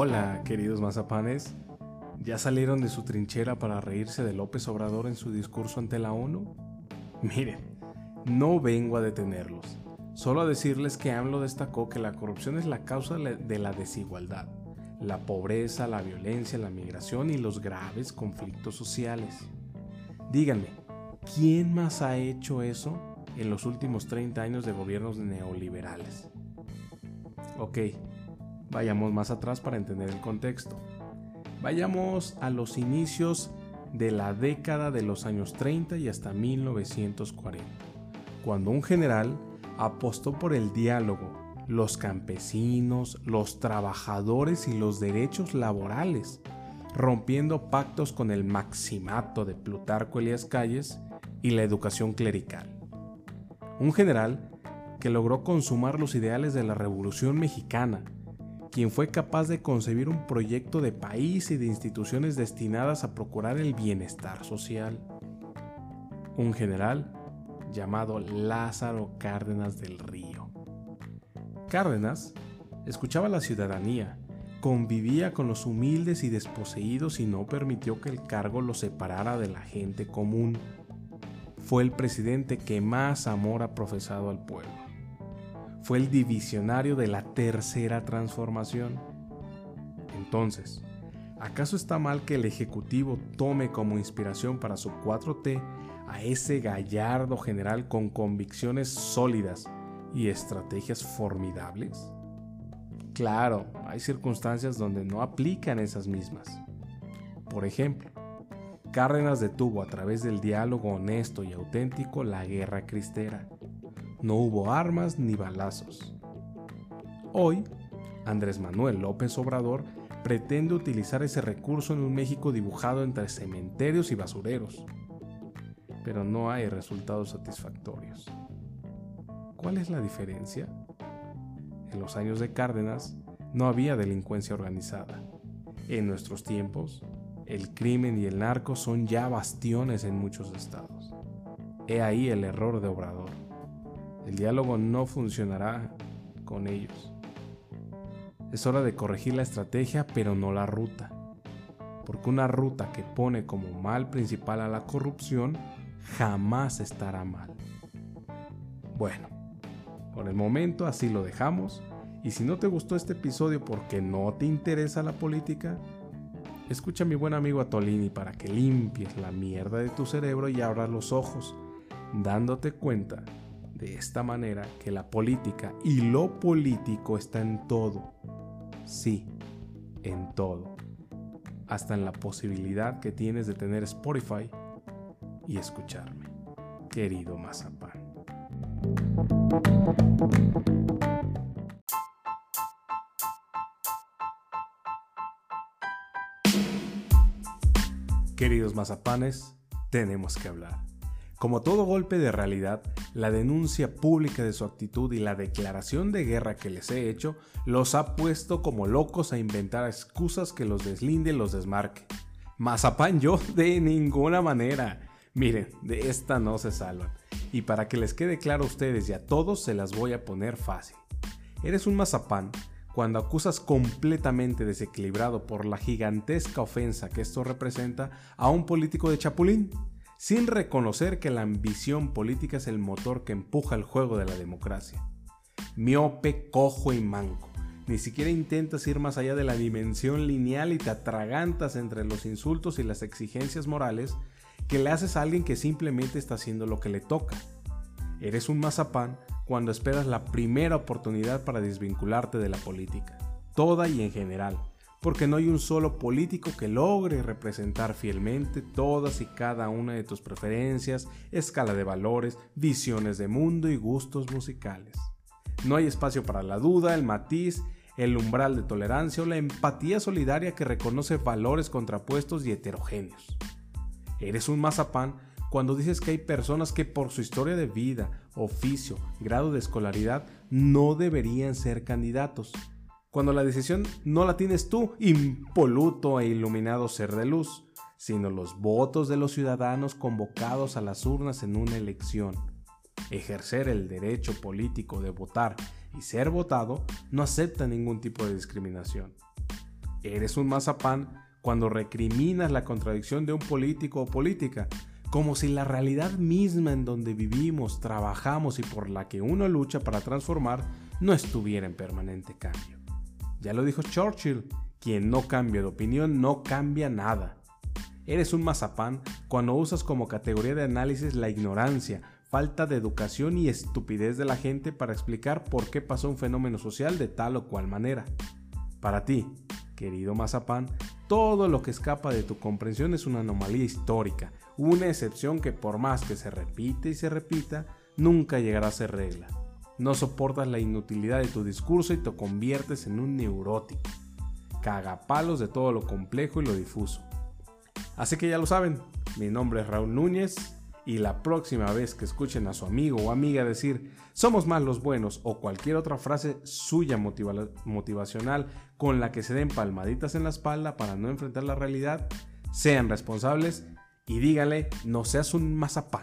Hola, queridos mazapanes. ¿Ya salieron de su trinchera para reírse de López Obrador en su discurso ante la ONU? Miren, no vengo a detenerlos, solo a decirles que AMLO destacó que la corrupción es la causa de la desigualdad, la pobreza, la violencia, la migración y los graves conflictos sociales. Díganme, ¿quién más ha hecho eso en los últimos 30 años de gobiernos neoliberales? Ok, Vayamos más atrás para entender el contexto. Vayamos a los inicios de la década de los años 30 y hasta 1940, cuando un general apostó por el diálogo, los campesinos, los trabajadores y los derechos laborales, rompiendo pactos con el maximato de Plutarco Elías Calles y la educación clerical. Un general que logró consumar los ideales de la Revolución Mexicana, quien fue capaz de concebir un proyecto de país y de instituciones destinadas a procurar el bienestar social. Un general llamado Lázaro Cárdenas del Río. Cárdenas escuchaba a la ciudadanía, convivía con los humildes y desposeídos y no permitió que el cargo lo separara de la gente común. Fue el presidente que más amor ha profesado al pueblo fue el divisionario de la tercera transformación. Entonces, ¿acaso está mal que el Ejecutivo tome como inspiración para su 4T a ese gallardo general con convicciones sólidas y estrategias formidables? Claro, hay circunstancias donde no aplican esas mismas. Por ejemplo, Cárdenas detuvo a través del diálogo honesto y auténtico la guerra cristera no hubo armas ni balazos. Hoy, Andrés Manuel López Obrador pretende utilizar ese recurso en un México dibujado entre cementerios y basureros. Pero no hay resultados satisfactorios. ¿Cuál es la diferencia? En los años de Cárdenas no había delincuencia organizada. En nuestros tiempos, el crimen y el narco son ya bastiones en muchos estados. He ahí el error de Obrador. El diálogo no funcionará con ellos. Es hora de corregir la estrategia, pero no la ruta. Porque una ruta que pone como mal principal a la corrupción jamás estará mal. Bueno, por el momento así lo dejamos. Y si no te gustó este episodio porque no te interesa la política, escucha a mi buen amigo Atolini para que limpies la mierda de tu cerebro y abras los ojos, dándote cuenta de esta manera que la política y lo político está en todo. Sí, en todo. Hasta en la posibilidad que tienes de tener Spotify y escucharme. Querido Mazapán. Queridos mazapanes, tenemos que hablar. Como todo golpe de realidad, la denuncia pública de su actitud y la declaración de guerra que les he hecho los ha puesto como locos a inventar excusas que los deslinde y los desmarque. Mazapán yo de ninguna manera. Miren, de esta no se salvan. Y para que les quede claro a ustedes y a todos se las voy a poner fácil. Eres un mazapán cuando acusas completamente desequilibrado por la gigantesca ofensa que esto representa a un político de Chapulín sin reconocer que la ambición política es el motor que empuja el juego de la democracia. Miope, cojo y manco. Ni siquiera intentas ir más allá de la dimensión lineal y te atragantas entre los insultos y las exigencias morales que le haces a alguien que simplemente está haciendo lo que le toca. Eres un mazapán cuando esperas la primera oportunidad para desvincularte de la política, toda y en general porque no hay un solo político que logre representar fielmente todas y cada una de tus preferencias, escala de valores, visiones de mundo y gustos musicales. No hay espacio para la duda, el matiz, el umbral de tolerancia o la empatía solidaria que reconoce valores contrapuestos y heterogéneos. Eres un mazapán cuando dices que hay personas que por su historia de vida, oficio, grado de escolaridad no deberían ser candidatos cuando la decisión no la tienes tú, impoluto e iluminado ser de luz, sino los votos de los ciudadanos convocados a las urnas en una elección. Ejercer el derecho político de votar y ser votado no acepta ningún tipo de discriminación. Eres un mazapán cuando recriminas la contradicción de un político o política, como si la realidad misma en donde vivimos, trabajamos y por la que uno lucha para transformar no estuviera en permanente cambio. Ya lo dijo Churchill, quien no cambia de opinión no cambia nada. Eres un mazapán cuando usas como categoría de análisis la ignorancia, falta de educación y estupidez de la gente para explicar por qué pasó un fenómeno social de tal o cual manera. Para ti, querido mazapán, todo lo que escapa de tu comprensión es una anomalía histórica, una excepción que por más que se repite y se repita, nunca llegará a ser regla. No soportas la inutilidad de tu discurso y te conviertes en un neurótico. Cagapalos de todo lo complejo y lo difuso. Así que ya lo saben, mi nombre es Raúl Núñez y la próxima vez que escuchen a su amigo o amiga decir somos más los buenos o cualquier otra frase suya motivacional con la que se den palmaditas en la espalda para no enfrentar la realidad, sean responsables y dígale no seas un mazapán.